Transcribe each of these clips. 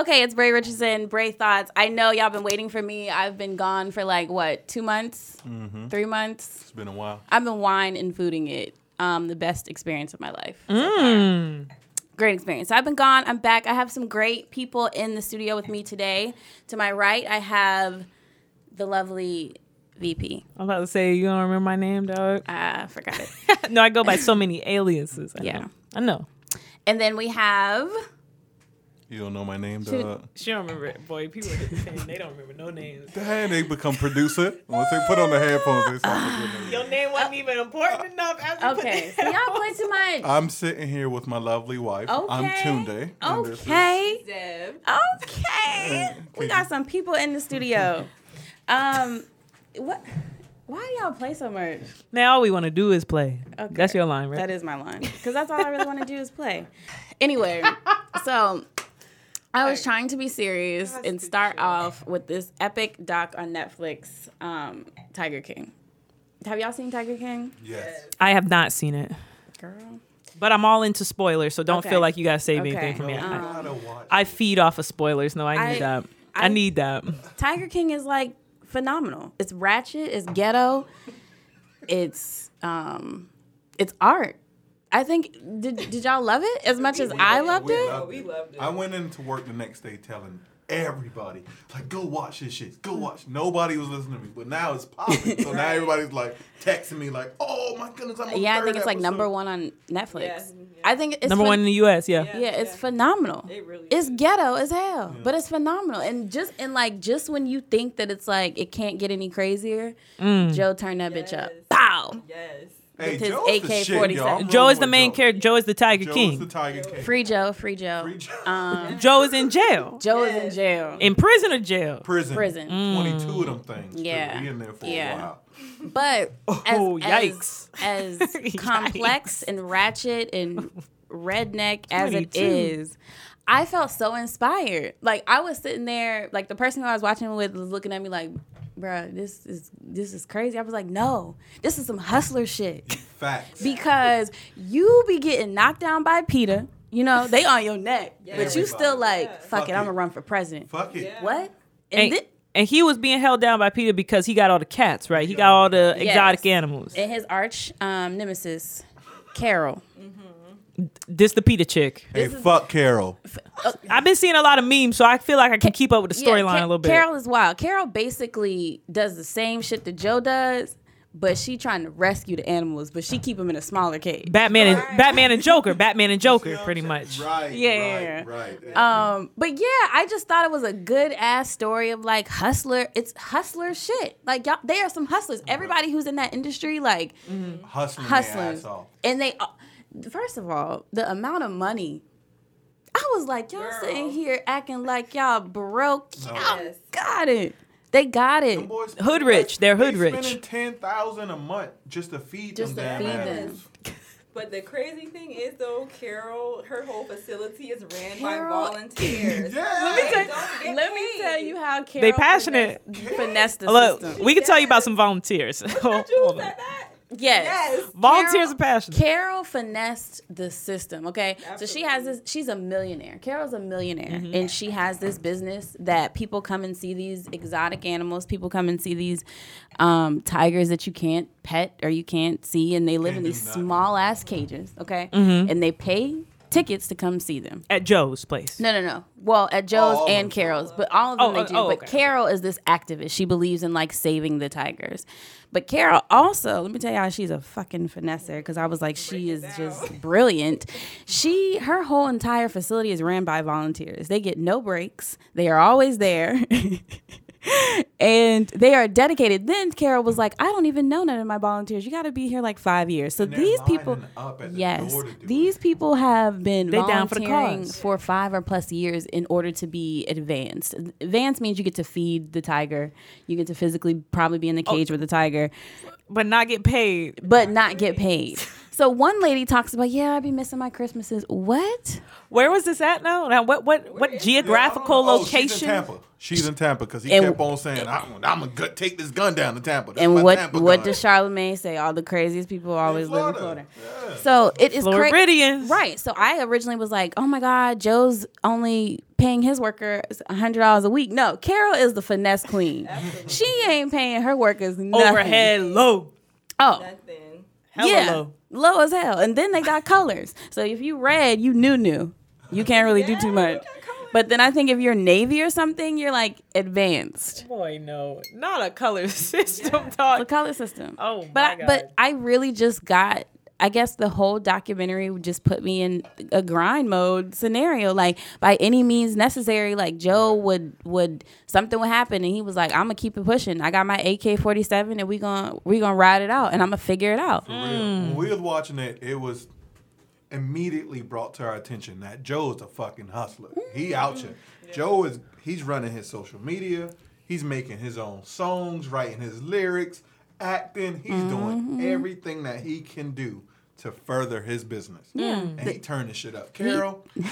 Okay, it's Bray Richardson, Bray Thoughts. I know y'all been waiting for me. I've been gone for like what, two months, three months. It's been a while. I've been wine and fooding it. Um, the best experience of my life. Mm. far. Great experience. So I've been gone. I'm back. I have some great people in the studio with me today. To my right, I have the lovely VP. I'm about to say you don't remember my name, dog. I forgot it. no, I go by so many aliases. I Yeah. know. I know. and then we have You don't know my name, Shoot. dog. She don't remember it. Boy, people they don't remember no names. Dang, they become producer. Once they put on the headphones, they start Your name wasn't even important enough. After you put okay. So y'all play too much. I'm sitting here with my lovely wife. I'm Okay. Tunde. and this is- Okay. Deb. Okay. We got some people in the studio. Um, what? Why do y'all play so much? Now all we want to do is play. Okay. That's your line, right? That is my line because that's all I really want to do is play. Anyway, so I was trying to be serious and start off with this epic doc on Netflix, um, Tiger King. Have y'all seen Tiger King? Yes. I have not seen it, Girl. but I'm all into spoilers, so don't Okay. feel like you gotta save Okay. anything from me. No, I, gotta watch. I feed off of spoilers. No, I need I- that. I, I- need that. Tiger King is like phenomenal. It's ratchet. It's ghetto. It's um, it's art. I think did did y'all love it as much as I loved We it? loved we loved it. I went into work the next day telling everybody, like, go watch this shit. Go watch. Nobody was listening to me, but now it's popping. So now everybody's like texting me, like, oh my goodness, I'm Yeah, I think it's like number one on Netflix. Yeah. I think it's Number phen- one in the U.S. Yeah. Yeah. Yeah, it's phenomenal. It really it's is. ghetto as hell, but it's phenomenal. And just and like just when you think that it's like it can't get any crazier, Mm. Joe turned that bitch up. Yes. Pow! Yes. Hey, with his AK-47. shit, y'all. I'm Joe is the main Joe. character. Joe is the Tiger Joe's King. the Tiger King. Free Joe, free Joe. Free Joe. Um, Joe is in jail. Joe is in jail. In prison or jail? prison. prison. 22 of them things. Yeah. He in there for Yeah. a while. But as, Oh, as- yikes. As, Yikes. complex and ratchet and redneck as it is. I felt so inspired. Like I was sitting there, like the person who I was watching with was looking at me like, "Bruh, this is this is crazy." I was like, "No, this is some hustler shit." Facts. because you be getting knocked down by Peter. You know they on your neck, but you still like, Yeah. "Fuck, Fuck it, I'm gonna run for president." Fuck it. Yeah. What? And, And, thi- and he was being held down by Peter because he got all the cats, right? He got all the Yes. exotic animals. and his arch um, nemesis, Carol. This the Peter chick. Hey, is- fuck Carol. I've been seeing a lot of memes, so I feel like I can keep up with the Yeah, storyline Ca- a little bit. Carol is wild. Carol basically does the same shit that Joe does, but she trying to rescue the animals, but she keep them in a smaller cage. Batman and Batman and Joker, Batman and Joker, pretty much. Right. Yeah. Right. Right. Um, but yeah, I just thought it was a good ass story of like hustler. It's hustler shit. Like y'all, they are some hustlers. Everybody who's in that industry, like hustling, hustling, their ass off. and they. Uh, first of all, the amount of money. I was like, y'all Girl. sitting here acting like y'all broke. No. Y'all Yes. got it. They got it. Them boys- Hood rich. They're hood they rich. Spending ten thousand a month just to feed Just them to damn feed them. animals. But the crazy thing is, though, Carol, her whole facility is ran Carol- by volunteers. Yeah. Let me, tell, let me tell you how Carol They passionate. finesse, finesse the Look, system. we can tell you about some volunteers. Jules Hold on. Said that. Yes. Yes. Volunteers Carol- are passionate. Carol finessed the system, okay? So she has this she's a millionaire. Carol's a millionaire Mm-hmm. and she has this business that people come and see these exotic animals, people come and see these um, tigers that you can't pet or you can't see and they live in these small ass cages, okay? Mm-hmm. And they pay tickets to come see them. At Joe's place. No, no, no. Well, at Joe's All and. Carol's, but all of them Oh, they oh, do. oh, but okay, Carol is this activist. She believes in like saving the tigers. But Carol also, let me tell y'all, she's a fucking finesser because I was like, she is just brilliant. She, her whole entire facility is ran by volunteers. They get no breaks. They are always there. and they are dedicated. Then Carol was like, I don't even know none of my volunteers. You got to be here like five years. So these people, lining up at the yes, door to do these people have been They down for volunteering cause. for five or plus years in order to be advanced. Advanced means you get to feed the tiger, you get to physically probably be in the Oh. cage with the tiger, But not get paid. but not get paid. So one lady talks about, yeah, I be missing my Christmases. What? Where was this at now? Now, what what what is- geographical Oh, She's in location? Tampa. She's in Tampa because he And- kept on saying, "I'm, I'm gonna take this gun down to Tampa." This And what Tampa what gun. does Charlamagne say? All the craziest people always live in Florida. Yeah. So it is crazy. Floridians. Right. So I originally was like, oh my God, Joe's only paying his workers $100 a week. No, Carol is the finesse queen. she ain't paying her workers nothing. Overhead low. Oh, Nothing. Hella yeah. low. Low as hell. And then they got colors. So if you red, you new new. You can't really do too much. we got colors. But then I think if you're navy or something, you're like advanced. Boy, no, not a color system talk. The color system. Oh, but my I, God. but I really just got. I guess the whole documentary just put me in a grind mode scenario. Like by any means necessary, like Joe would would something would happen and he was like, "I'm gonna keep it pushing. I got my AK-47 and we gonna we gonna ride it out and I'm gonna figure it out." For real. When mm. we was watching it, it was immediately brought to our attention that Joe is a fucking hustler. He mm. out here. Joe is he's running his social media. He's making his own songs, writing his lyrics, acting. He's doing mm-hmm. everything that he can do to further his business. Mm. And he turned the shit up. Carol,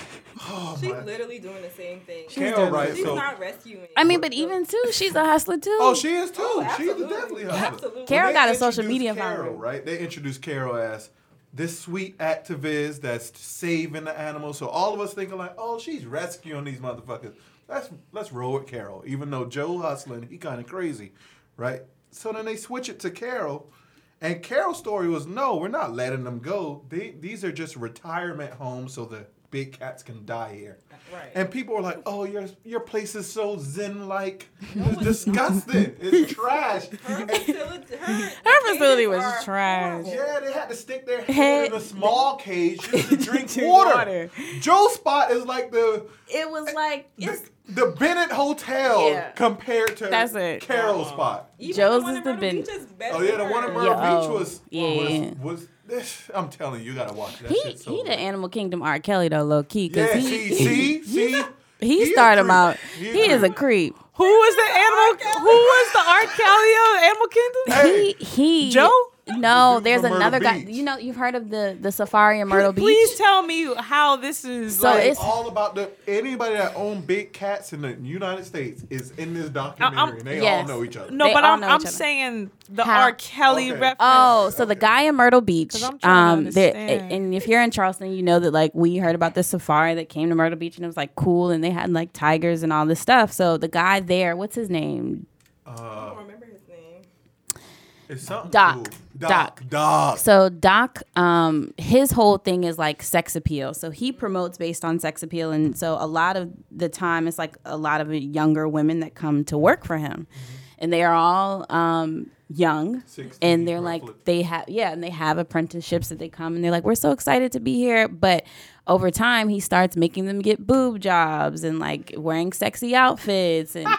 oh She's my. literally doing the same thing. Carol, right? She's So, not rescuing. I mean, but even too, she's a hustler too. oh, she is too. Oh, She's absolutely. definitely a hustler. Absolutely. Carol When got a social introduced media Carol, following. right? They introduced Carol as this sweet activist that's saving the animals. So all of us thinking like, oh, she's rescuing these motherfuckers. Let's let's roll with Carol, even though Joe hustling, he kind of crazy, right? So then they switch it to Carol, and Carol's story was no, we're not letting them go. They, these are just retirement homes so the big cats can die here. Right. And people were like, "Oh, your your place is so zen-like. It's disgusting. It's trash." her facility, her, Her facility was are trash. yeah, they had to stick their Head- head in a small cage just to drink Drink water. water. Joe's spot is like the It was eh, like the, it's the Bennett Hotel Yeah. compared to That's it. Carol's spot. Even Joe's one is in the Myrtle bin- Beach is better Oh yeah, the than one in hers. Myrtle Yeah, Beach oh, was yeah. was, was I'm telling you, you gotta watch that he shit. So he the good. Animal Kingdom R. Kelly though, low key. Cause Yeah, he, see, see, see. he, a started him creep. out. He a He is a creep. creep. Who was the animal? Who was the R. Kelly of Animal Kingdom? Hey. He he Joe? No, there's from Myrtle another guy. Beach. You know, you've heard of the the safari in Myrtle Beach. Please tell me how this is. So like, it's- all about the anybody that own big cats in the United States is in this documentary, I'm- and they yes. all know each other. no, they but all I'm know I'm each other. saying the How- R. Kelly Okay. reference. Oh, so the guy in Myrtle Beach. 'Cause I'm trying to Um, there, and if you're in Charleston, you know that like we heard about the safari that came to Myrtle Beach and it was like cool, and they had like tigers and all this stuff. So the guy there, what's his name? I Uh, don't remember his name. it's something Doc. cool. Doc. Doc. So Doc, um, his whole thing is like sex appeal. So he promotes based on sex appeal, and so a lot of the time it's like a lot of younger women that come to work for him, and they are all um, young, 16 and they're like they have yeah, and they have apprenticeships that they come and they're like we're so excited to be here, but over time he starts making them get boob jobs and like wearing sexy outfits and.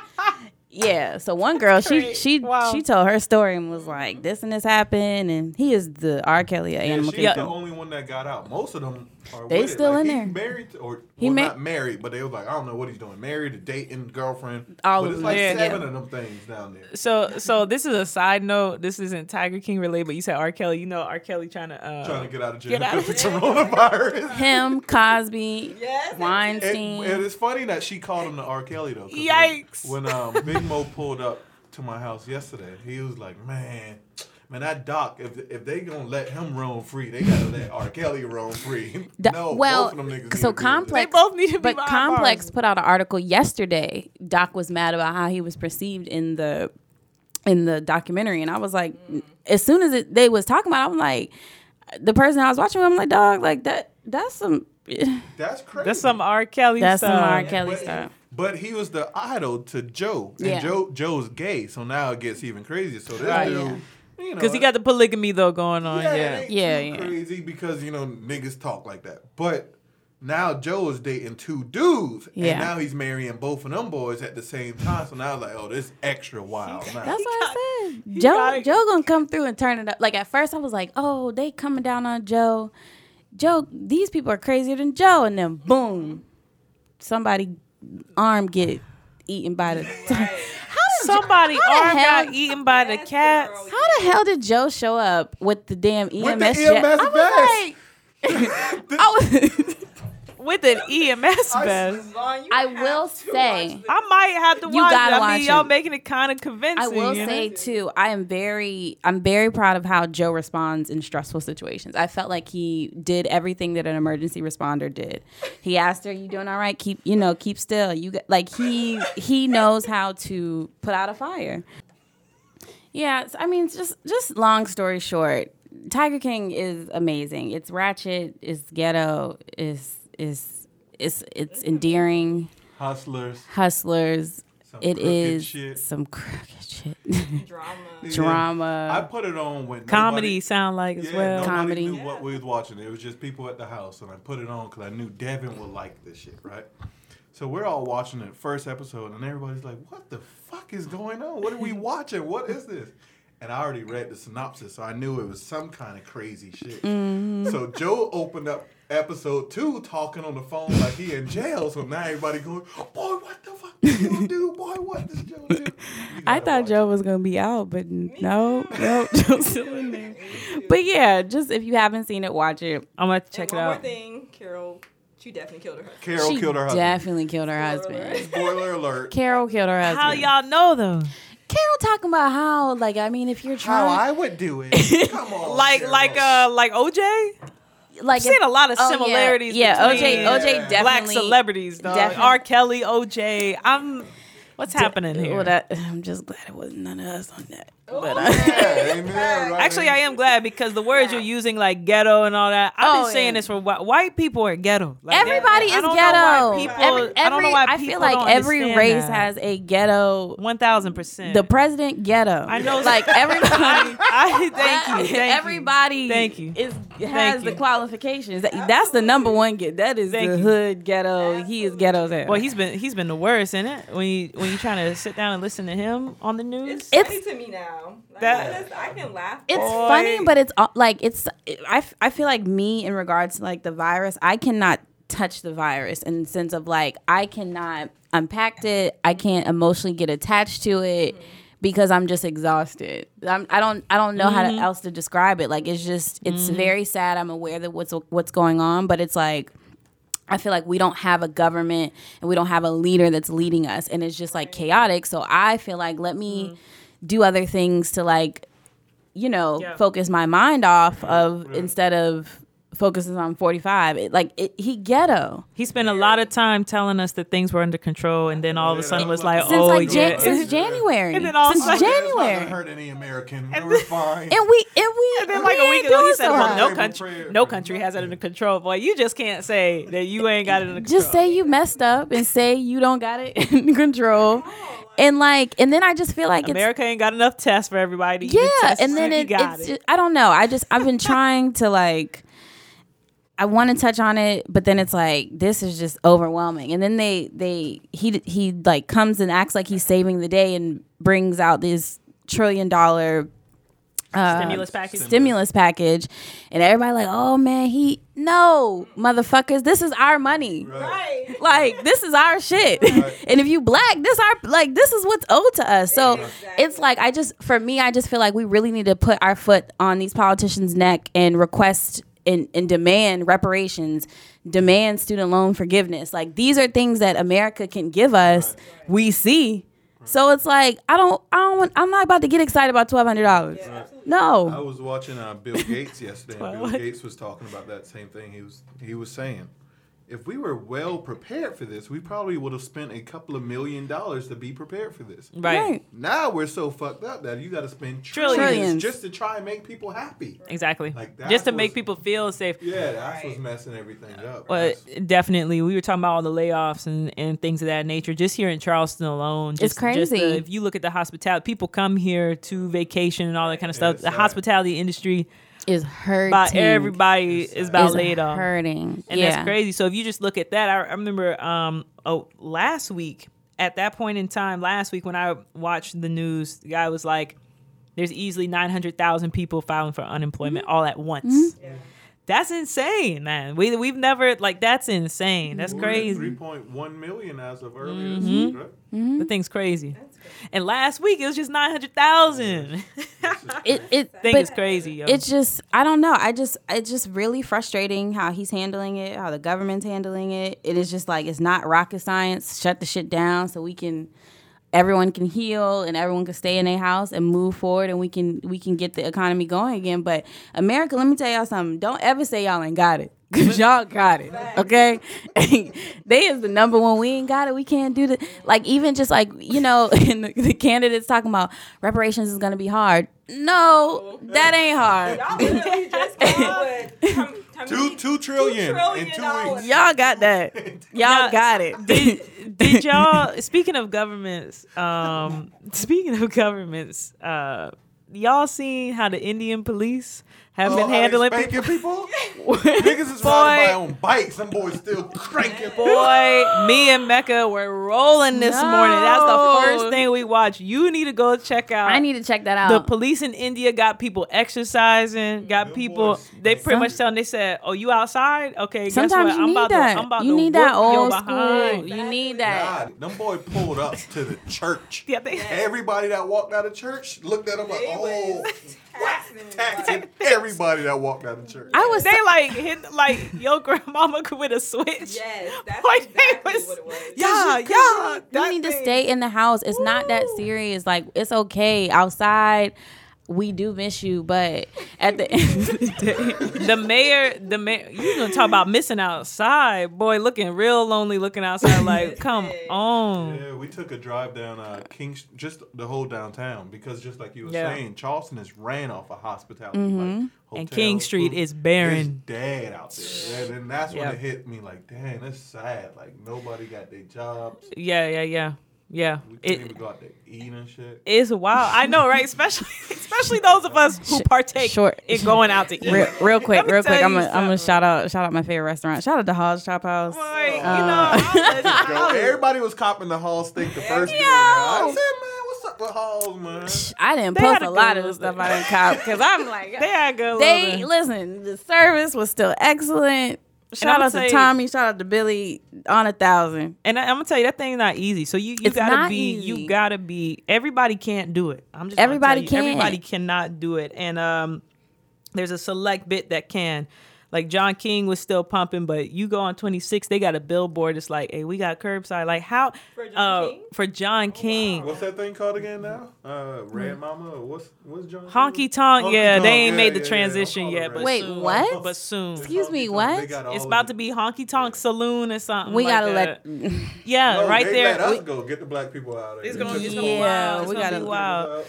Yeah, so one girl, she she Wow. she told her story and was like, "This and this happened," and he is the R. Kelly of Yeah, Animal she's Kingdom. the only one that got out. Most of them are They still Like, in he there. Married to, or He well, ma- not married, but they was like, I don't know what he's doing. Married, a dating, girlfriend. All but it's like Yeah, seven yeah. of them things down there. So so this is a side note. This isn't Tiger King related, but you said R. Kelly. You know R. Kelly trying to uh, Trying to get out of jail Get out of because of coronavirus. Him, Cosby, Yes. And, Weinstein. and it's funny that she called him the R. Kelly though. 'cause when- Yikes. When, um, Big Mo pulled up to my house yesterday, he was like, "Man, man, that Doc, if if they gonna let him roam free, they gotta let R. Kelly roam free." Da- no, well, both of them niggas need so to be Complex- They both need to be but Complex bars. put out an article yesterday. Doc was mad about how he was perceived in the in the documentary, and I was like, mm. as soon as it, they was talking about, it, I'm like, the person I was watching, I'm like, dog, like that, that's some, That's crazy. That's some R. Kelly stuff. that's some. R. Kelly but, stuff. But he was the idol to Joe, and Yeah. Joe Joe's gay, so now it gets even crazier. So this Right, dude, yeah. You know, Because he got the polygamy though going on. yeah, Yeah. it ain't Yeah, too yeah. crazy because you know niggas talk like that. But now Joe is dating two dudes, Yeah. and now he's marrying both of them boys at the same time. So now it's like, oh, this extra wild. Now. That's what I said. he Joe, got. Joe gonna come through and turn it up. Like at first, I was like, "Oh, they coming down on Joe. Joe, these people are crazier than Joe." And then boom, somebody arm get eaten by the. How Somebody How arm hell- got eaten by the Yes, cats. How the hell did Joe show up with the damn EMS? With the jet? EMS I was vest. like, I was. with an EMS I- vest. I will say- I might have to You watch gotta it. I watch mean, y'all it. making it kind of convincing. I will you know? say too, I am very, I'm very proud of how Joe responds in stressful situations. I felt like he did everything that an emergency responder did. He asked her, "You doing all right? Keep, you know, keep still." You got, like he he knows how to put out a fire. Yeah, I mean, it's just just long story short, Tiger King is amazing. It's ratchet, it's ghetto, is is it's it's endearing. Hustlers. Hustlers. Some It crooked is shit. some crooked shit. drama. Yeah. Drama. I put it on when Comedy nobody- sound like as Yeah, well. nobody Comedy. knew what we was watching. It was just people at the house, and I put it on because I knew Devin would like this shit, right? So we're all watching the first episode, and everybody's like, "What the fuck is going on? What are we watching? What is this?" And I already read the synopsis, so I knew it was some kind of crazy shit. Mm-hmm. So Joe opened up episode two, talking on the phone like he in jail. So now everybody going, "Boy, what the fuck did Joe do? Boy, what does Joe do?" I thought Joe it. was gonna be out, but no, no, Joe's still in there. But yeah, just if you haven't seen it, watch it. I'm gonna have to And check it out. one more thing, Carol, she definitely killed her husband. Carol she killed her husband. definitely killed her Spoiler husband. Spoiler alert. Carol killed her husband. How y'all know though? Carol talking about how, like, I mean, if you're trying, How I would do it. Come on. Like Carol. like uh like OJ. like, I've seen a lot of oh, yeah. similarities. Yeah, OJ, between OJ definitely. black celebrities, dog. definitely- R. Kelly, OJ. I'm. What's happening here? Well, that, I'm just glad it wasn't none of us on that. But oh, Yeah, right Actually, I am glad because the words you're using, like ghetto and all that, I've Oh, been saying yeah. this for whi- white people are ghetto. Like, everybody I is don't know ghetto. why people, every, I don't know why people I feel like don't every race that. has a ghetto. one thousand percent. The president ghetto. I know- like everybody. I, thank you. Thank everybody You. Thank you. is has Thank the you. qualifications. That- That's the number one get. That is Thank the you. hood ghetto. He is ghetto as hell. Well, he's been he's been the worst, isn't it? When you when you trying to sit down and listen to him on the news. It's, It's- to me now. Like, That- I, just, I can laugh. it's Boy. funny, but it's like it's. I, f- I feel like me in regards to like the virus. I cannot touch the virus in the sense of like I cannot unpack it. I can't emotionally get attached to it. Mm-hmm. Because I'm just exhausted. I'm, I don't. I don't know how to, mm-hmm. else to describe it. Like it's just. It's mm-hmm. very sad. I'm aware that what's what's going on, but it's like I feel like we don't have a government and we don't have a leader that's leading us, and it's just like chaotic. So I feel like let me do other things to like, you know, Yeah. focus my mind off of instead of focusing on forty five. It, like it, he ghetto He spent a lot of time telling us that things were under control, and then all of a sudden was like, since "Oh like yeah." Jan- since January, And then all of a since sudden- It's not gonna January, hurt any American. We're fine. and we and we And then we like a week ago, he said, so "Well, no country, no country has it under control." Boy, you just can't say that you ain't got it under control. just say you messed up and say you don't got it in control, and like and then I just feel like it's America ain't got enough tests for everybody. yeah and then it, you got it's it. ju- i don't know i just i've been trying to like i want to touch on it but then it's like this is just overwhelming and then they they he he like comes and acts like he's saving the day and brings out this trillion dollar uh, stimulus package. stimulus package and everybody like oh man he no motherfuckers this is our money right. like this is our shit and if you black this our like this is what's owed to us so Exactly. it's like i just for me i just feel like we really need to put our foot on these politicians neck and request and, and demand reparations demand student loan forgiveness. Like these are things that america can give us we see. So it's like i don't i don't want, i'm not about to get excited about $1200 I no. I was watching uh, Bill Gates yesterday. and Bill Gates was talking about that same thing. He was he was saying, if we were well prepared for this, we probably would have spent a couple of million dollars to be prepared for this. right. Now we're so fucked up that you got to spend Trillions. trillions, Trillions. just to try and make people happy. Exactly. Like, that's just to make people feel safe. Yeah, that's what's messing everything up. But That's- definitely, we were talking about all the layoffs and, and things of that nature. Just here in Charleston alone, just, It's uh, crazy. Just the, if you look at the hospitality, people come here to vacation and all that kind of stuff. it's The sad. hospitality industry, is hurting about everybody is sad. about is laid off, hurting and yeah. that's crazy. So if you just look at that, I, I remember um oh last week at that point in time last week when I watched the news, the guy was like, "There's easily nine hundred thousand people filing for unemployment Mm-hmm. all at once." That's insane, man. We we've never like that's insane. That's Three crazy. Three point one million as of earlier this Mhm. week, right? The thing's crazy. And last week it was just nine hundred thousand. It it Thing is crazy, yo. It's just I don't know. I just it's just really frustrating how he's handling it, how the government's handling it. It is just like it's not rocket science. Shut the shit down so we can everyone can heal and everyone can stay in their house and move forward and we can we can get the economy going again. But America, let me tell y'all something. Don't ever say y'all ain't got it. Cause y'all got it, okay? they is the number one. We ain't got it. We can't do the like even just like you know, and the, the candidates talking about reparations is gonna be hard. No, that ain't hard. Y'all literally just came up with how- how Two many- two trillion, trillion in two weeks. Y'all got that. Y'all got it. did, did y'all speaking of governments um speaking of governments uh y'all seen how the indian police have Oh, been handling spanking people people. Niggas is riding by boy on bikes. Them boys still cranking. boy me and mecca were rolling this morning that's the first thing we watched you need to go check out I need to check that out. the police in India got people exercising, got Them people. boys- They pretty Some- much telling. They said, "Oh, you outside? Okay, guess Sometimes what? you I'm need about that. to. I'm about you to need that whoop your old behind." school. You need that. God, them boy pulled up to the church. Yeah, they, Everybody that walked out of church looked at them like, oh, was taxing. taxing everybody that walked out of church. I was they like hit like your grandmama could with a switch. Yes, that's Like, exactly was- what it was. Yeah, yeah. you that need to stay in the house. It's not that serious. Like it's okay outside. We do miss you, but at the end of the day, The mayor, the mayor, you gonna talk about missing outside, boy, looking real lonely, looking outside. Like, come on. Yeah, we took a drive down uh, King, just the whole downtown because just like you were Yeah. saying, Charleston is ran off of hospitality. Mm-hmm. Like, And King Street food. is barren. It's dead out there, and then that's when Yeah. it hit me like, damn, that's sad. Like nobody got their jobs. Yeah, yeah, yeah, yeah. We can't It, even go out there eat and shit. it's wild. I know, right? Especially, especially those of us who partake short- in going out to eat. real, real quick, real quick, I'm gonna I'm gonna shout out shout out my favorite restaurant. Shout out to Halls Chophouse. Boy, you Uh, know, Yo, everybody was copping the Hall steak the first day. Yo. I said, man, what's up with Halls, man? I didn't They post a a lot of the stuff I didn't cop because I'm like they had good. they little- listen. The service was still excellent. Shout out to you- Tommy. Shout out to Billy on a thousand. And I, am gonna tell you that thing's not easy. So you, you It's gotta be easy. you gotta be everybody can't do it. I'm just Everybody you, can't. everybody cannot do it. And um there's a select bit that can. Like John King was still pumping, but you go on 26, they got a billboard. It's like, hey, we got curbside. Like how For John uh King? for John King. What's that thing called again now? Uh, Red Mama? Or what's what's John? Honky tonk, yeah, Honky they ain't yeah, made the yeah, yeah. transition Don't call it yet. But Wait, soon, what? But soon. Excuse me, what? they got all It's about it. to be honky tonk saloon or something. We like gotta that. let. Yeah, No, right they there. Let us We- go get the black people out of It's here. gonna, it's gonna Yeah, be wild. It's we gotta- wild.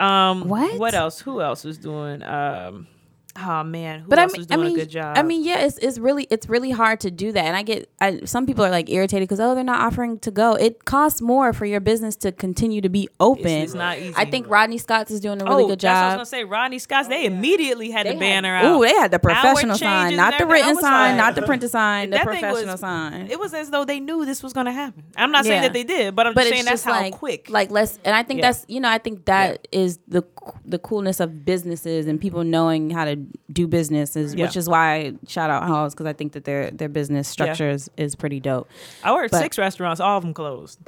Um, What? What else? Who else was doing? Um, oh man, who But I else mean, was I mean, a good job? I mean, yeah, it's it's really it's really hard to do that, and I get I, some people are like irritated because oh they're not offering to go. It costs more for your business to continue to be open. it's, it's not easy. I think Rodney Scott's is doing a really oh, good that's what I was gonna say. Rodney Scott's. They oh, immediately had They the banner had, out. Ooh, they had the professional sign, not the written sign, like- not the printed sign, the professional was- sign. It was as though they knew this was gonna happen. I'm not saying that they did, but I'm but just it's saying that's just how like quick. like let's and I think Yeah. that's you know I think that is the the coolness of businesses and people knowing how to do business is Yeah. which is why I shout out Halls because I think that their their business structure is, is pretty dope. I worked but- six restaurants, all of them closed.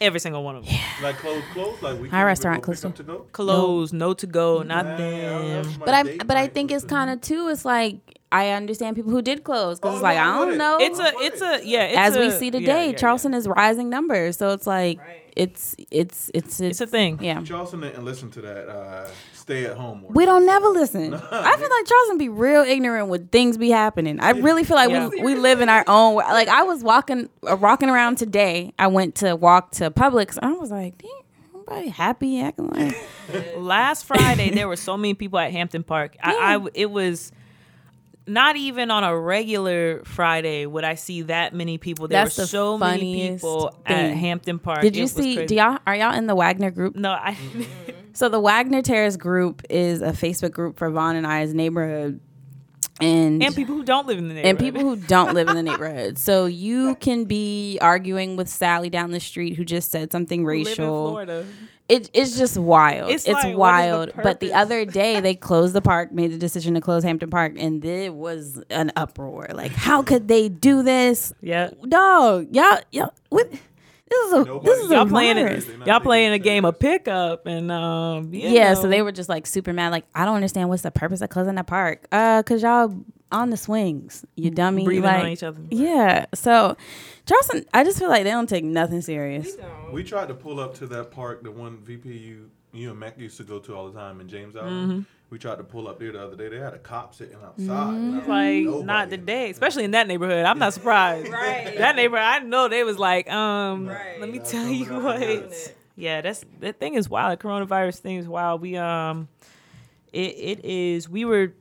Every single one of them Yeah. Like close, close. Like we Our restaurant closed pick to go. closed. No to go, not Man, them. that's But I but I think it's kind of too. It's like I understand people who did close because Oh, it's like no, I don't it. know. It's a, it's a, yeah. It's As we see today, yeah, yeah. Charleston is rising numbers, so it's like Right. it's it's it's It's a thing. Yeah, Charleston didn't listen to that. Uh, stay at home. we don't never listen. I feel like Charleston be real ignorant when things be happening. I really feel like Yeah. we, we live in our own. Like I was walking uh, walking around today. I went to walk to Publix. And I was like, damn, everybody happy acting like. last Friday there were so many people at Hampton Park. I, I it was not even on a regular Friday would I see that many people. There That's were the so many funniest people at. Hampton Park. Did you was see? Do y'all are y'all in the Wagener group? No, I. So the Wagener Terrace group is a Facebook group for Vaughn and I's neighborhood. and and people who don't live in the neighborhood. and people who don't live in the neighborhood. So you can be arguing with Sally down the street who just said something who live in racial. Florida. It, it's just wild. It's It's, like, is the wild. but the other day they closed the park, made the decision to close Hampton Park, and it was an uproar. Like, how could they do this? Yeah. Dog, y'all, y'all, what? This is a Nobody- this is Y'all a playing virus. They're it. Y'all playing a game of pickup, and um, Yeah, know. so they were just like super mad. Like, I don't understand what's the purpose of closing the park. Uh, cause y'all on the swings, you dummy. breathing like, on each other. Yeah. So Charleston, I just feel like they don't take nothing serious. Don't. We tried to pull up to that park, the one VPU you and Mac used to go to all the time in James Mm-hmm. We tried to pull up there the other day. They had a cop sitting outside. Mm-hmm. Like was not nobody. today, especially in that neighborhood. I'm not surprised. Right. That neighborhood, I know they was like, um, Right. let me Not tell you what. Yeah, that's that thing is wild. The coronavirus thing is wild. We um, it it is. We were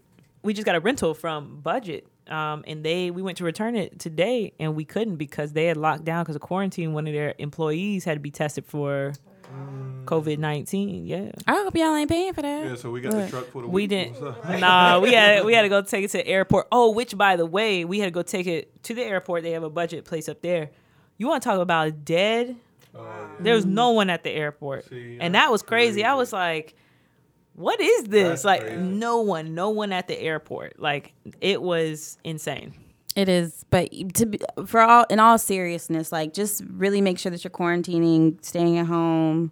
we just got a rental from Budget. Um, and they we went to return it today and we couldn't because they had locked down because of quarantine. One of their employees had to be tested for Um, COVID nineteen. Yeah. I hope y'all ain't paying for that. Yeah, so we got the truck for the We week. didn't. What's nah, we had we had to go take it to the airport. Oh, which by the way, we had to go take it to the airport. They have a budget place up there. You want to talk about dead? Oh, There was no one at the airport, See, and that was crazy. I was like, "What is this?" That's like, crazy. no one, no one at the airport. Like, it was insane. It is, but to be, for all in all seriousness, like just really make sure that you're quarantining, staying at home,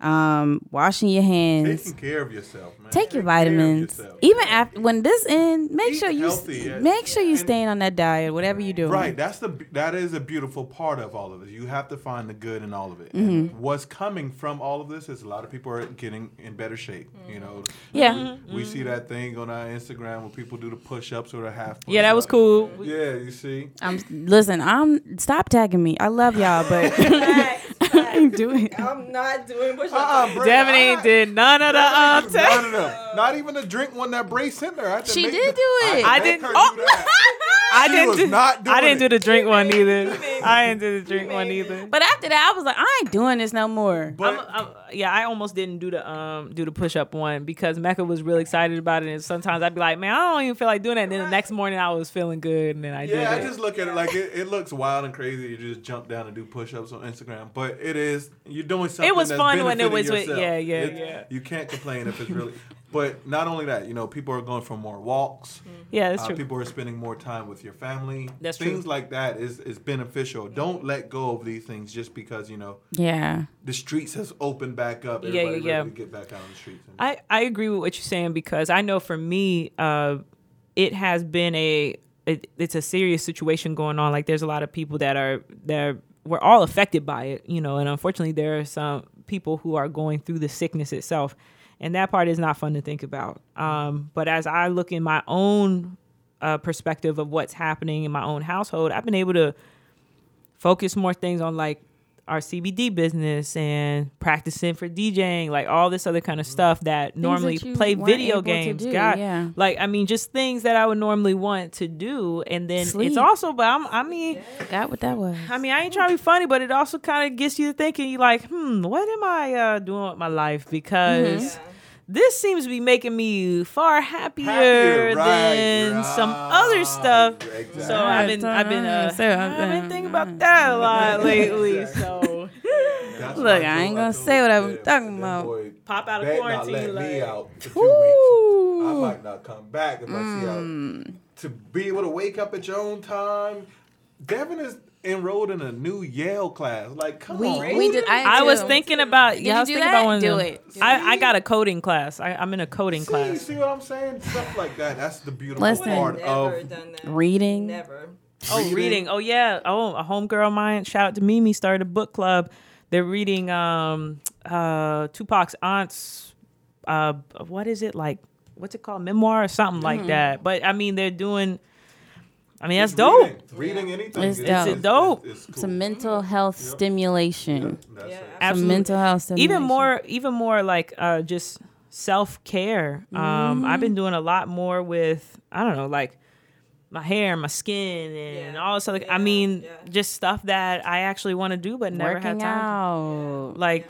um, washing your hands. Taking care of yourself, man. Take your Take care vitamins. yourself. Even after when this end, make Eat sure you healthy, yeah. make sure you And- staying on that diet, whatever you do. Right, that's the that is a beautiful part of all of this. You have to find the good in all of it. Mm-hmm. And what's coming from all of this is a lot of people are getting in better shape. You know, Yeah. we, we see that thing on our Instagram where people do the push-ups or the half. Yeah, that was cool. Yeah, you see. I'm listen. I'm stop tagging me. I love y'all, but Facts, I ain't doing. it. I'm not doing push-ups. Uh-uh, Bray, Devin I- ain't did none of the um. None of them. Not even the drink one that Bray sent her. I had to She make did the- do it. I make didn't- her oh. do that. I didn't do. not I didn't it. do the drink one either. I didn't do the drink one either. But after that, I was like, I ain't doing this no more. But I'm, I'm, yeah, I almost didn't do the um do the push up one because Mecca was really excited about it, and sometimes I'd be like, man, I don't even feel like doing that. And then the next morning I was feeling good, and then I Yeah, I did it. just look at it like it, it looks wild and crazy. You just jump down and do push-ups on Instagram, but it is you're doing something. It was that's fun when it benefiting was with- yeah, yeah, It- yeah. You can't complain if it's really. But not only that, you know, people are going for more walks. yeah, that's Uh, true. people are spending more time with your family. That's true. things like that is is beneficial. Don't let go of these things just because you know Yeah. the streets has opened back up. Yeah, Everybody yeah, yeah. to get back out on the streets. I, I agree with what you're saying because I know for me, uh, it has been a it, it's a serious situation going on. Like there's a lot of people that are that are, we're all affected by it, you know, and unfortunately there are some people who are going through the sickness itself, and that part is not fun to think about. Um, but as I look in my own uh, perspective of what's happening in my own household, I've been able to focus more things on like our CBD business and practicing for DJing, like all this other kind of stuff that normally that play video games. do, God, yeah. like I mean, just things that I would normally want to do, and then Sleep. it's also, but I'm, I mean, Forgot what that was. I mean, I ain't trying to be funny, but it also kind of gets you thinking. You like, hmm, what am I uh, doing with my life? Because Yeah. This seems to be making me far happier, Happier, right, than some other stuff. exactly. So I've been, I've been, uh, So I've I've been been- thinking about that a lot lately. So That's Look, why I ain't gonna told say what I'm talking about. boy pop out of quarantine, Not let me out for two weeks. I might not come back if I see Mm. how to be able to wake up at your own time. Devin is enrolled in a new Yale class. Like, come We on, we did. I, I was thinking about. Did Yeah, you I was do thinking that? about one Do it. I, I got a coding class. I, I'm in a coding See, class. see what I'm saying? Stuff like that. That's the beautiful Listen. part Never of. done that. reading. Never. Oh, Reading. reading. Oh yeah. Oh, a homegirl of mine. Shout out to Mimi. Started a book club. They're reading um uh Tupac's aunt's uh what is it like? What's it called? Memoir or something like Mm-hmm. that. But I mean, they're doing. I mean, that's Just dope. Reading, reading anything. It's is- dope. It's dope. is- is cool. Some mental health stimulation. That's Yeah. it. Some Absolutely. mental health stimulation. even more even more like uh just self-care um i've been doing a lot more with i don't know like my hair my skin and Yeah. all this other i mean yeah. just stuff that i actually want to do but never had time out. like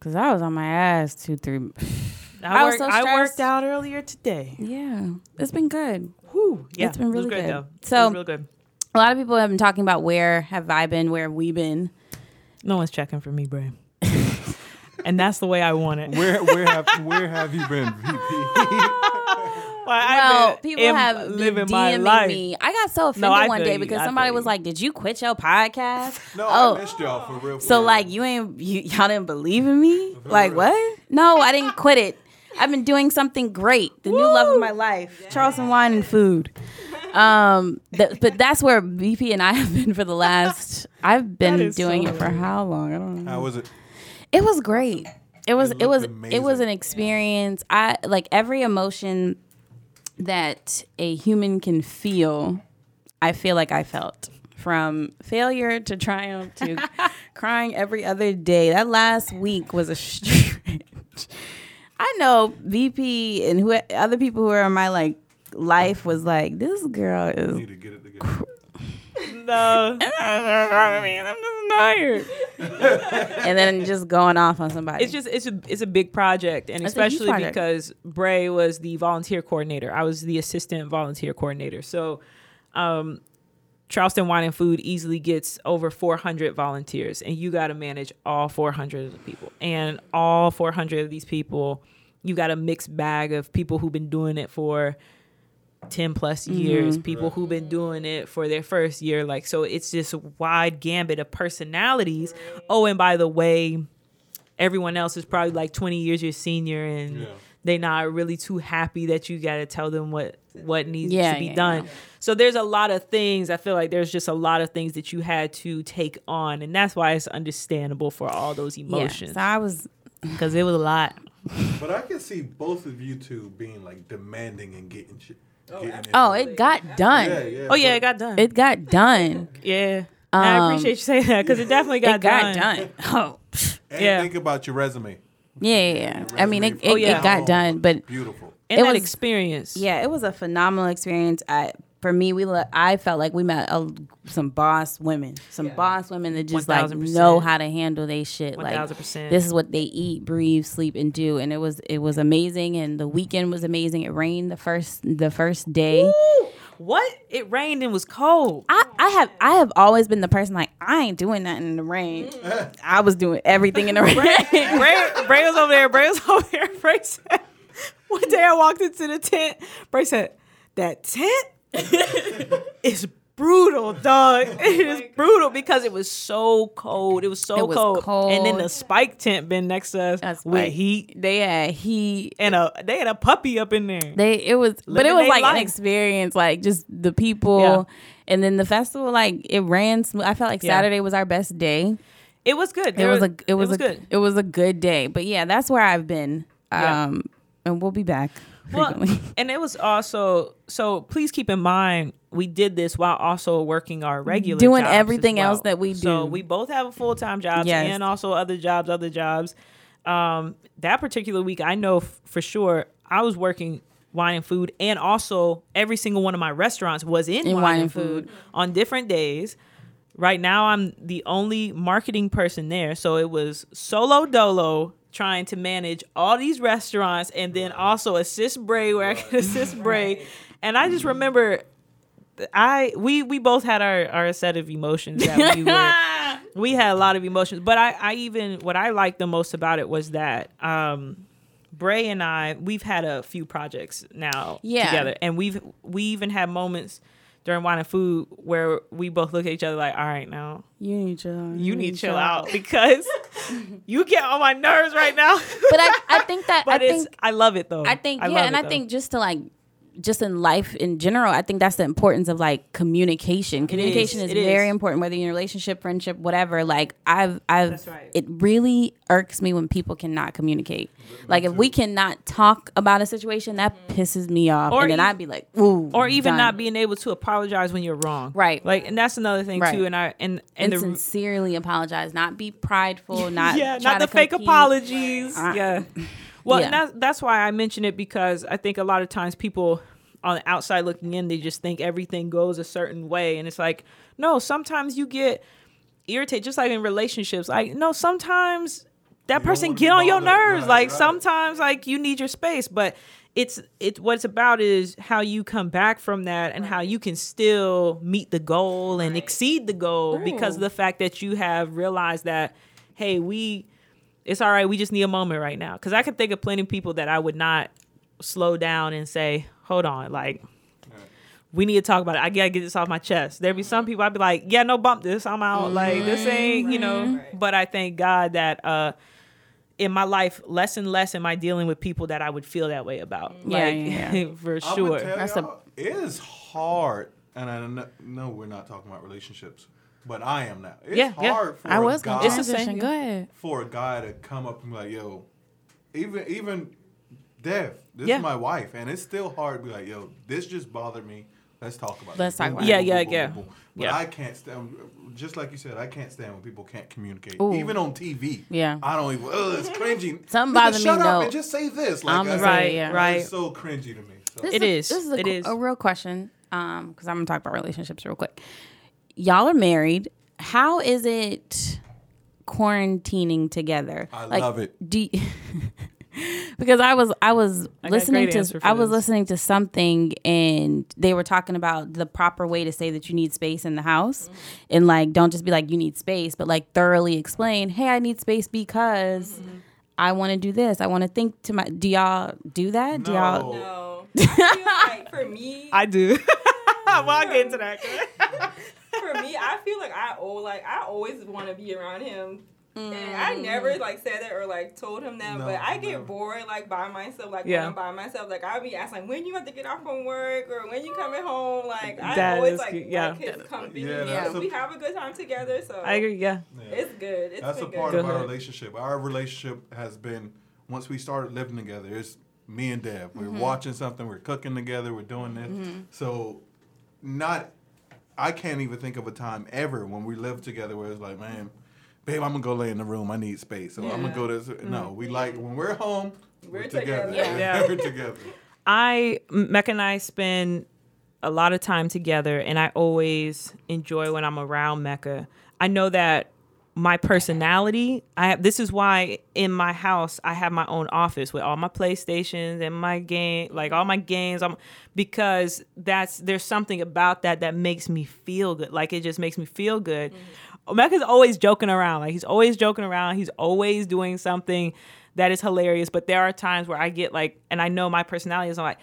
Cause I was on my ass two, three. I, I was worked, so I worked stressed. out earlier today. Yeah, it's been good. Whew. Yeah, It's been it was really good, good. though. It So- was real good. A lot of people have been talking about where have I been, where have we been. No one's checking for me, Bray. and that's the way I want it. Where where have where have you been, VP? Well, Well, people have been living my DMing life. me. I got so offended No, one feel day because I somebody feel was like, "Did you quit your podcast?" No, oh, I missed y'all for real. For so real. like you ain't you, y'all didn't believe in me? Like what? No, I didn't quit it. I've been doing something great. The new love of my life, Charleston wine and food. Um, th- but that's where VP and I have been for the last. I've been doing so it for how long? I don't know. how was it? It was great. It was It it, was looked it was an experience. I like every emotion that a human can feel. I feel like I felt from failure to triumph to crying every other day. That last week was a stretch. I know VP and who other people who are in my like life was like this girl is Need to get it together. No. I'm just tired. and then just going off on somebody. It's just it's a it's a big project, and It's especially project. because Bray was the volunteer coordinator. I was the assistant volunteer coordinator. So, um, Charleston Wine and Food easily gets over 400 volunteers, and you got to manage all 400 of the people, and all 400 of these people, you got a mixed bag of people who've been doing it for 10 plus mm-hmm. years, people who've been doing it for their first year. Like, so it's just a wide gambit of personalities. Oh, and by the way, everyone else is probably like 20 years your senior and Yeah. they not really too happy that you got to tell them what what needs Yeah, to be yeah, done. So there's a lot of things. I feel like there's just a lot of things that you had to take on and that's why it's understandable for all those yeah. emotions So I was cuz it was a lot. But I can see both of you two being like demanding and getting shit. getting. Oh, it got done. Yeah, yeah. Oh yeah, it got done. It got done. yeah. And I Um, appreciate you saying that cuz it definitely got, it got done. done. Oh, pfft. And Yeah. think about your resume. yeah, yeah, yeah. I mean, it, it, Oh, yeah. it got Oh, done, but Beautiful. And It that was- experience. yeah, it was a phenomenal experience. I, for me, we le- I felt like we met a, some boss women, some boss women that just like know how to handle they shit. Like 1000%. this is what they eat, breathe, sleep, and do. And it was it was amazing. And the weekend was amazing. It rained the first the first day. What? It rained and was cold. I, I have I have always been the person like I ain't doing nothing in the rain. Mm. I was doing everything in the rain. Bray, Bray was over there. Bray was over there. Bray said, one day I walked into the tent. Bray said, that tent is brutal, dog. It is brutal because it was so cold. It was so It was cold. And then the spike tent been next to us That's with heat They had heat. and a they had a puppy up in there. They it was, but it was like life. an experience. Like just the people, Yeah. and then the festival. Like it ran smooth. I felt like Yeah. Saturday was our best day. It was good. It There was a it was, a good. it was a good day. But yeah, that's where I've been. Yeah. Um, and we'll be back Well, and it was also so. Please keep in mind we did this while also working our regular Doing everything else that we So do. we both have a full time jobs Yes. and also other jobs, other jobs. Um, that particular week, I know f- for sure I was working wine and food, and also every single one of my restaurants was in, wine, and food on different days. Right now, I'm the only marketing person there, so it was solo dolo trying to manage all these restaurants and then also assist Bray where I could assist Bray. And I just remember, I we we both had our our set of emotions that we were we had a lot of emotions but I, I even what i liked the most about it was that um bray and i we've had a few projects now Yeah. together and we've we even had moments during wine and food where we both look at each other like all right now You need to chill. you need to chill out because you get on my nerves right now But I, I think that but I it's think i love it though I think love yeah, and it, I though. think just to like just in life in general, I think that's the importance of like communication. Communication is, It is. very important, whether you're in a relationship, friendship, whatever. Like I've I've That's right. it really irks me when people cannot communicate. Like if we cannot talk about a situation, that pisses me off. Or and then e- I'd be like, ooh. or even done. not being able to apologize when you're wrong Right. like and that's another thing Right. too and i and and and the sincerely apologize, not be prideful, not yeah, try not to the fake apologies. Uh, yeah. Well, yeah. and that's that's why I mention it because I think a lot of times people on the outside looking in, they just think everything goes a certain way, and it's like, no, sometimes you get irritated, just like in relationships. Like, no, sometimes that don't person get on your nerves. Right, like right. sometimes like you need your space, but it's it's what it's about is how you come back from that and how you can still meet the goal and Right. exceed the goal because of the fact that you have realized that hey, we it's all right, we just need a moment right now. Cuz I can think of plenty of people that I would not slow down and say, "Hold on, like we need to talk about it. I gotta get this off my chest. There'd be some people I'd be like, yeah, no bump this. I'm out. Like this ain't, you know. Right. But I thank God that uh in my life, less and less am I dealing with people that I would feel that way about. Yeah, like, yeah, for I would sure. tell That's a- y'all, it is hard, and I know we're not talking about relationships, but I am now. It's Yeah, yeah. hard for I a was guy, It's the same, Go ahead. for a guy to come up and be like, "Yo," even even Dev, this Yeah. is my wife, and it's still hard to be like, "Yo, this just bothered me. Let's talk about Let's it." talk Boom, about it. boom, Yeah, boom, yeah, boom, boom, boom. But yeah. I can't stand. Just like you said, I can't stand when people can't communicate, Ooh. even on TV. Yeah. I don't even. Ugh, it's cringy. Something bothers me, Shut up though. and just say this. Like I'ma I- Right, yeah. right. It's so cringy to me. So. This It is. This is a, It qu- is. a real question. Um, because I'm gonna talk about relationships real quick. Y'all are married. How is it quarantining together? I love it. Do you- because I was I was I listening to I was this. listening to something and they were talking about the proper way to say that you need space in the house Mm-hmm. and like don't just be like you need space but like thoroughly explain hey I need space because Mm-hmm. I want to do this I want to think to my do y'all do that do y'all No. No. I feel like for me, I do. well, I'll get into that. For me, I feel like I owe like I always want to be around him. And I Mm. never like said it or like told him that, No, but I get never. bored like by myself. Like Yeah. when I'm by myself, like I'll be asking like, when you have to get off from work or when you coming home. Like I That always is like cute, yeah. like his company. Yeah, that's and a- we have a good time together. So I agree. Yeah. Yeah. it's good. It's That's a been part good. of our relationship. Our relationship has been once we started living together. It's me and Deb. We're Mm-hmm. watching something. We're cooking together. We're doing this. So, not. I can't even think of a time ever when we lived together where it's like, man, babe, I'm gonna go lay in the room. I need space. So I'm gonna go to. this. No, mm-hmm. we like when we're home. We're, We're together. together. Yeah. we're together. I Mecca and I spend a lot of time together, and I always enjoy when I'm around Mecca. I know that my personality. I have. This is why in my house I have my own office with all my PlayStations and my game, like all my games. I'm because that's there's something about that that makes me feel good. Like it just makes me feel good. Mm-hmm. Mecca's always joking around. Like he's always joking around. He's always doing something that is hilarious. But there are times where I get like, and I know my personality is I'm like,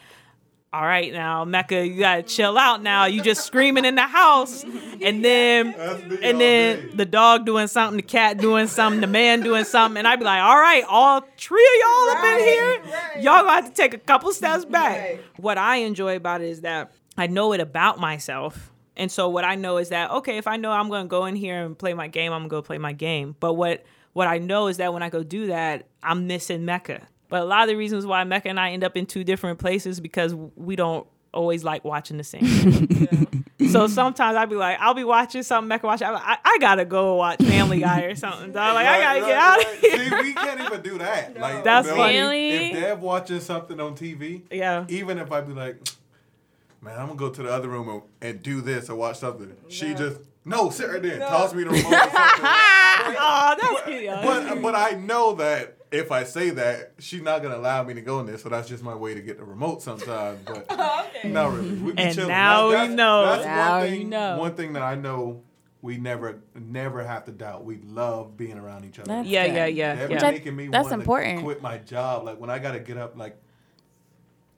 all right now, Mecca, you gotta chill out now. You just screaming in the house. And then That's me all and then the dog doing something, the cat doing something, the man doing something, and I'd be like, all right, all three of y'all up in here. right. Y'all gonna have to take a couple steps back. Right. What I enjoy about it is that I know it about myself. And so what I know is that okay, if I know I'm gonna go in here and play my game, I'm gonna go play my game. But what what I know is that when I go do that, I'm missing Mecca. But a lot of the reasons why Mecca and I end up in two different places because we don't always like watching the same. thing. so sometimes I'll be like, I'll be watching something Mecca watch. I, I, I gotta go watch Family Guy or something. dog. Like I gotta Right, get out right. of here. See, we can't even do that. Like, That's you know, funny. Really? If Deb watching something on TV, Yeah. even if I'd be like, man, I'm gonna go to the other room and, and do this or watch something, she just no, sit right there, No. toss me the remote. or something. oh, that's cute. y'all. but but I know that if I say that, she's not gonna allow me to go in there. So that's just my way to get the remote sometimes. But okay. not really. We be And chilling. now That's- we know. That's Now one you thing. know. One thing that I know we never never have to doubt. We love being around each other. That's yeah, good. yeah, yeah, They're yeah. I- making me that's want important. to quit my job. Like when I gotta get up, like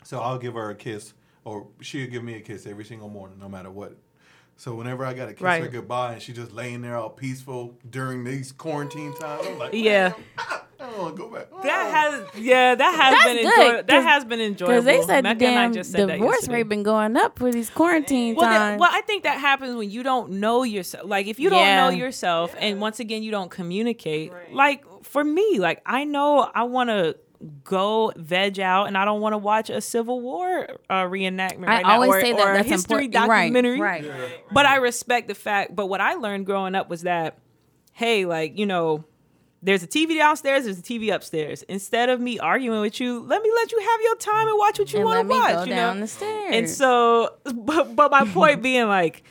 so I'll give her a kiss, or she'll give me a kiss every single morning, no matter what. So whenever I gotta kiss her goodbye, and she just laying there all peaceful during these quarantine times, I'm like, Yeah. Ah, I want to go back. That has, yeah, that has That's been good, enjoyable. That 'cause- has been enjoyable. Because they said the Mecca and I damn just said divorce yesterday. rate been going up for these quarantine Well, that, times. well, I think that happens when you don't know yourself. Like if you don't know yourself, and once again you don't communicate. Right. Like for me, like I know I want to go veg out, and I don't want to watch a Civil War uh, reenactment I right now, always or, say that or a history important. Right, documentary. right. Yeah. But I respect the fact. But what I learned growing up was that, hey, like you know. There's a TV downstairs. There's a TV upstairs. Instead of me arguing with you, let me let you have your time and watch what you want to watch. go you down know? the stairs. And so, but, but my point being like,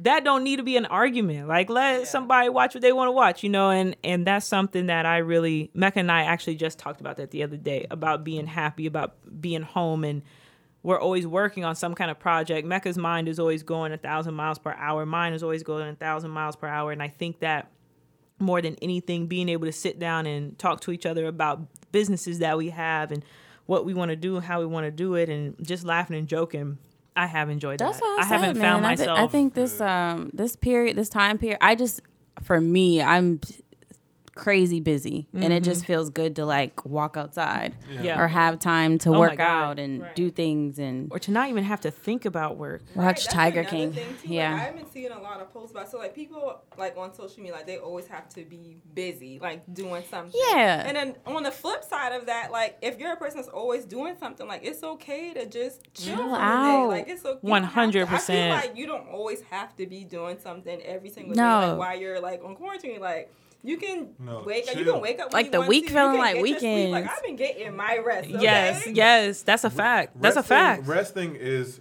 that don't need to be an argument. Like let somebody watch what they want to watch, you know, and and that's something that I really Mecca and I actually just talked about that the other day about being happy, about being home and we're always working on some kind of project. Mecca's mind is always going a thousand miles per hour. Mine is always going a thousand miles per hour. And I think that more than anything, being able to sit down and talk to each other about businesses that we have and what we want to do, and how we want to do it, and just laughing and joking. I have enjoyed That's that. what I, I haven't said, found man. I thi- myself. I, think this um this period, this time period, I just for me, I'm crazy busy, and it just feels good to like walk outside Mm-hmm. Yeah. or have time to Oh work out and Right. do things and or to not even have to think about work. watch that's Tiger King. too. Yeah. Like, I've been seeing a lot of posts about so like people like on social media like they always have to be busy like doing something. Yeah. And then on the flip side of that, like if you're a person that's always doing something, like it's okay to just chill Chill out. day. Like it's okay. you don't have to- I 100%. feel like you don't always have to be doing something every single day. No. Like while you're like on quarantine, like. You can No, wake up. You can wake up when Like you the week to. feeling like get your sleep. Like. I've been getting my rest. Okay? Yes, yes, that's a fact. That's a fact. Resting is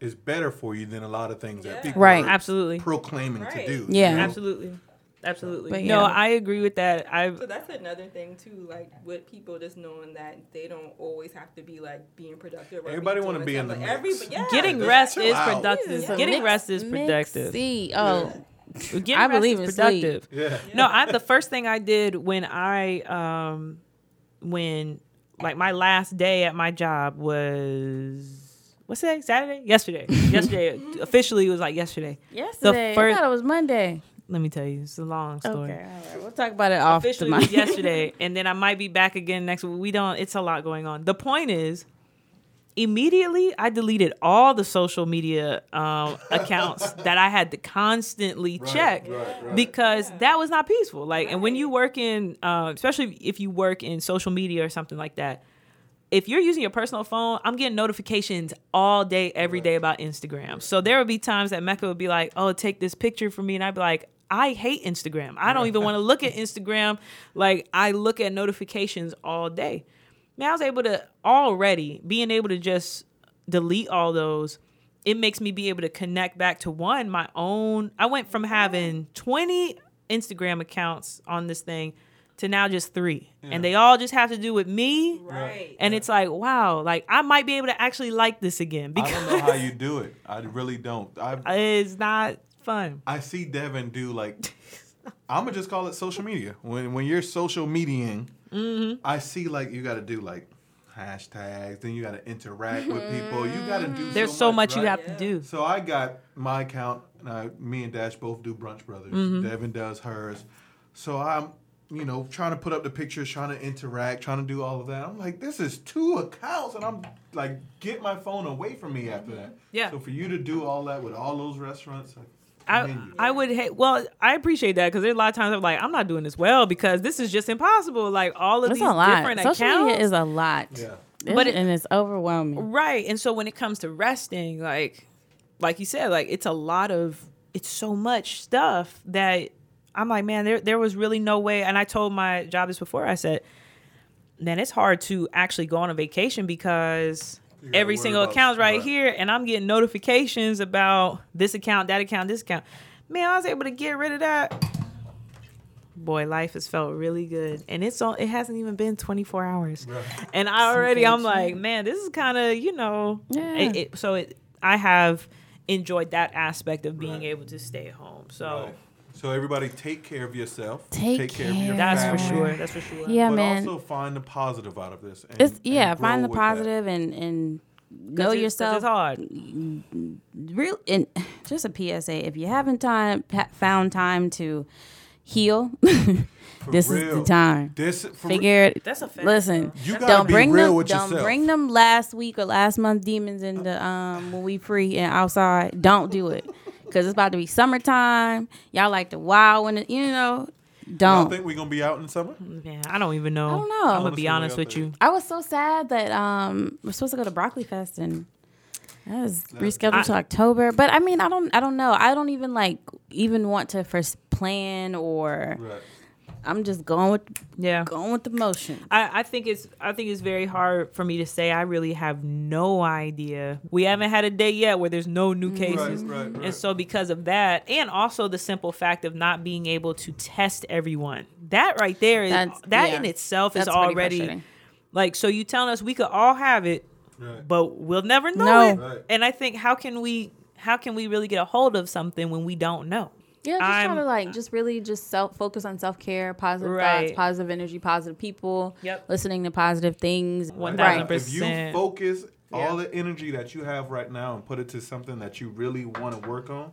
is better for you than a lot of things Yeah. that people Right. are Absolutely. proclaiming Right. to do. Yeah. you know? Absolutely. Absolutely. But No. I agree with that. I So that's another thing too, like with people just knowing that they don't always have to be like being productive. Or Everybody want wanna be in the Like, every, yeah, getting rest chill is out. productive. This is a Getting mix- rest is productive. mixy. Oh, Getting I rest believe is productive. Yeah. No, I the first thing I did when I um when like my last day at my job was what's that Saturday? Yesterday. yesterday officially it was like yesterday. yesterday. first- I thought it was Monday. Let me tell you, it's a long story. Okay, all right. We'll talk about it off officially was mic. yesterday, and then I might be back again next week. We don't. It's a lot going on. The point is, immediately I deleted all the social media um, accounts that I had to constantly check right, right. because that was not peaceful. Like, and when you work in, uh, especially if you work in social media or something like that. If you're using your personal phone, I'm getting notifications all day, every day about Instagram. So there would be times that Mecca would be like, "Oh, take this picture for me," and I'd be like, "I hate Instagram. I don't even want to look at Instagram. Like I look at notifications all day." Man, I was able to already being able to just delete all those. It makes me be able to connect back to one my own. I went from having 20 Instagram accounts on this thing to now just three, and they all just have to do with me. right. And it's like, wow, like I might be able to actually like this again Because I don't know how you do it. I really don't. I it's not fun. I see Devin do like I'm gonna just call it social media. When when you're social mediaing, Mm-hmm. I see like you got to do like hashtags. Then you got to interact with people. You got to do. There's so much you right? have to do. So I got my account. And I, me and Dash both do Brunch Brothers. Mm-hmm. Devin does hers. So I'm, you know, trying to put up the pictures, trying to interact, trying to do all of that. I'm like, this is two accounts, and I'm like, get my phone away from me after that. Yeah. So for you to do all that with all those restaurants, I I. I would hate. Well, I appreciate that because there's a lot of times I'm like, I'm not doing this well because this is just impossible. Like all of It's these a lot. different Social accounts. media is a lot. yeah. But But it- and it's overwhelming. Right. And so when it comes to resting, like like you said, like it's a lot of it's so much stuff that I'm like, man, there there was really no way and I told my job this before. I said, man, it's hard to actually go on a vacation because You gotta every single about- account's right right. here and I'm getting notifications about this account, that account, this account. Man, I was able to get rid of that. Boy, life has felt really good, and it's all. It hasn't even been 24 hours, Right. and I already I'm like, man, this is kind of you know, Yeah. it, it- so it, I have enjoyed that aspect of being Right. able to stay home. So Right. So everybody, take care of yourself. Take care. of your care. that's for sure. That's for sure. Yeah, but man. also find the positive out of this. And, It's yeah, grow find the with that. positive and and 'Cause know it's- yourself. It's hard. Real and just a PSA: if you haven't time found time to heal, For this is the time. This for Figure it. That's a fact. Listen, You gotta don't be bring real them. with don't yourself. bring them last week or last month demons in the um when we free and outside. Don't do it because it's about to be summertime. Y'all like to wow when it, you know. Y'all Don't. think we're gonna be out in the summer? Yeah, I don't even know. I don't know. I'm gonna be honest with think. you. I was so sad that um we're supposed to go to Broccoli Fest and that was rescheduled I- to October. But I mean, I don't, I don't know. I don't even like even want to first plan or Right. I'm just going with Yeah. going with the motion. I, I think it's I think it's very hard for me to say. I really have no idea. We haven't had a day yet where there's no new mm-hmm. cases. Right, right, right. And so because of that, and also the simple fact of not being able to test everyone, that right there is That's- that yeah. in itself That's is already like so you telling us we could all have it, Right. but we'll never know No. it. Right. And I think how can we how can we really get a hold of something when we don't know? Yeah, just I'm- try to like just really just self focus on self care, positive Right. thoughts, positive energy, positive people. Yep. Listening to positive things. One Right. thousand If you percent. focus Yeah. all the energy that you have right now and put it to something that you really want to work on,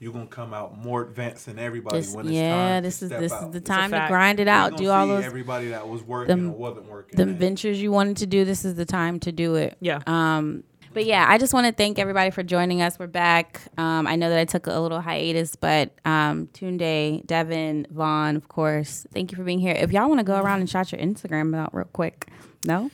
you're gonna come out more advanced than everybody Just, when it's yeah, time this is step this out. is the time to grind it out. gonna Do all see those everybody that was working them- or wasn't working. them and- ventures you wanted to do. This is the time to do it. Yeah. Um, but yeah, I just want to thank everybody for joining us. We're back. Um, I know that I took a little hiatus, but um, Tunde, Devin, Vaughn, of course, thank you for being here. If y'all want to go around and shout your Instagram out real quick, no,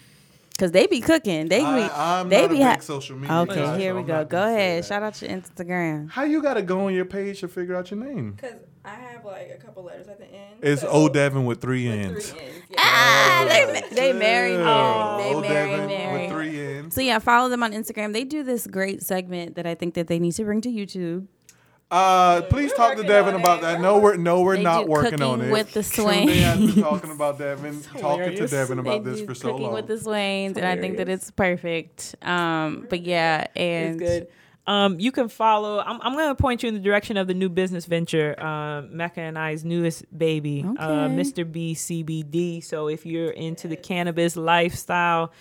because they be cooking. They be I, I'm they not be a ha- social media Okay, guy, here so we I'm go. Go ahead. Shout out your Instagram. How you gotta go on your page to figure out your name? Because I have like a couple letters at the end. It's so- O Devin with three with N's. Three N's. Yeah. Ah, they they married, Yeah. married. They O married, Devin married. with three N's. So yeah, follow them on Instagram. They do this great segment that I think that they need to bring to YouTube. Uh, please We're talk to working Devin about that. No, we're no, we're They not do working on it. with the Tunde has been Swains. talking about Devin, talking to hilarious. Devin about They this do for so cooking long. with the Swains, and I think that it's perfect. Um, but yeah, and It's good. Um, you can follow. I'm, I'm going to point you in the direction of the new business venture, uh, Mecca and I's newest baby, uh, Mr. B CBD. So if you're into the cannabis lifestyle,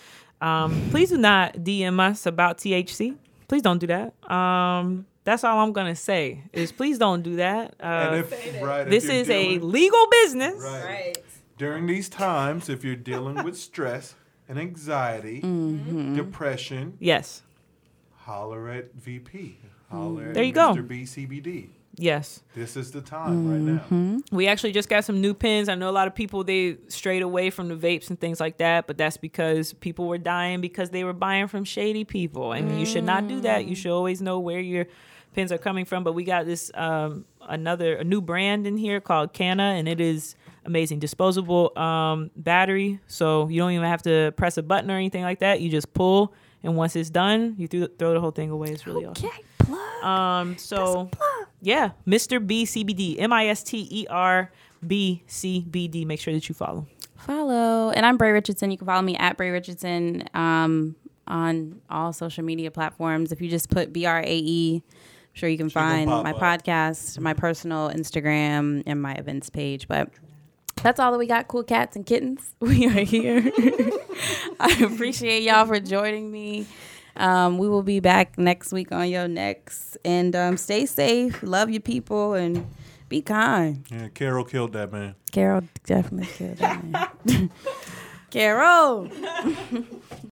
um, please do not DM us about THC. Please don't do that. Um, that's all I'm gonna say. Is please don't do that. Uh, and if, right, this you're is a legal business. right. Right. during these times, if you're dealing with stress and anxiety, Mm-hmm. depression, Yes. Holler at VP. Holler at There you go. Mr. BCBD. Yes. This is the time right Mm-hmm. now. We actually just got some new pins. I know a lot of people they strayed away from the vapes and things like that, but that's because people were dying because they were buying from shady people, and you should not do that. You should always know where your pins are coming from. But we got this um, another a new brand in here called Canna, and it is amazing. Disposable um, battery, so you don't even have to press a button or anything like that. You just pull, and once it's done, you throw, throw the whole thing away. It's really awesome. okay, plug. Um, so yeah, Mr. B CBD, M I S T E R B C B D. Make sure that you follow. follow. And I'm Brae Richardson. You can follow me at Brae Richardson um, on all social media platforms. If you just put B R A E, I'm sure you can gonna find my up. podcast, my personal Instagram, and my events page. But that's all that we got. Cool cats and kittens. We are here. I appreciate y'all for joining me. Um, we will be back next week on Yo Next. And um, stay safe, love your people, and be kind. Yeah, Carole killed that man. Carole definitely killed that man. Carole.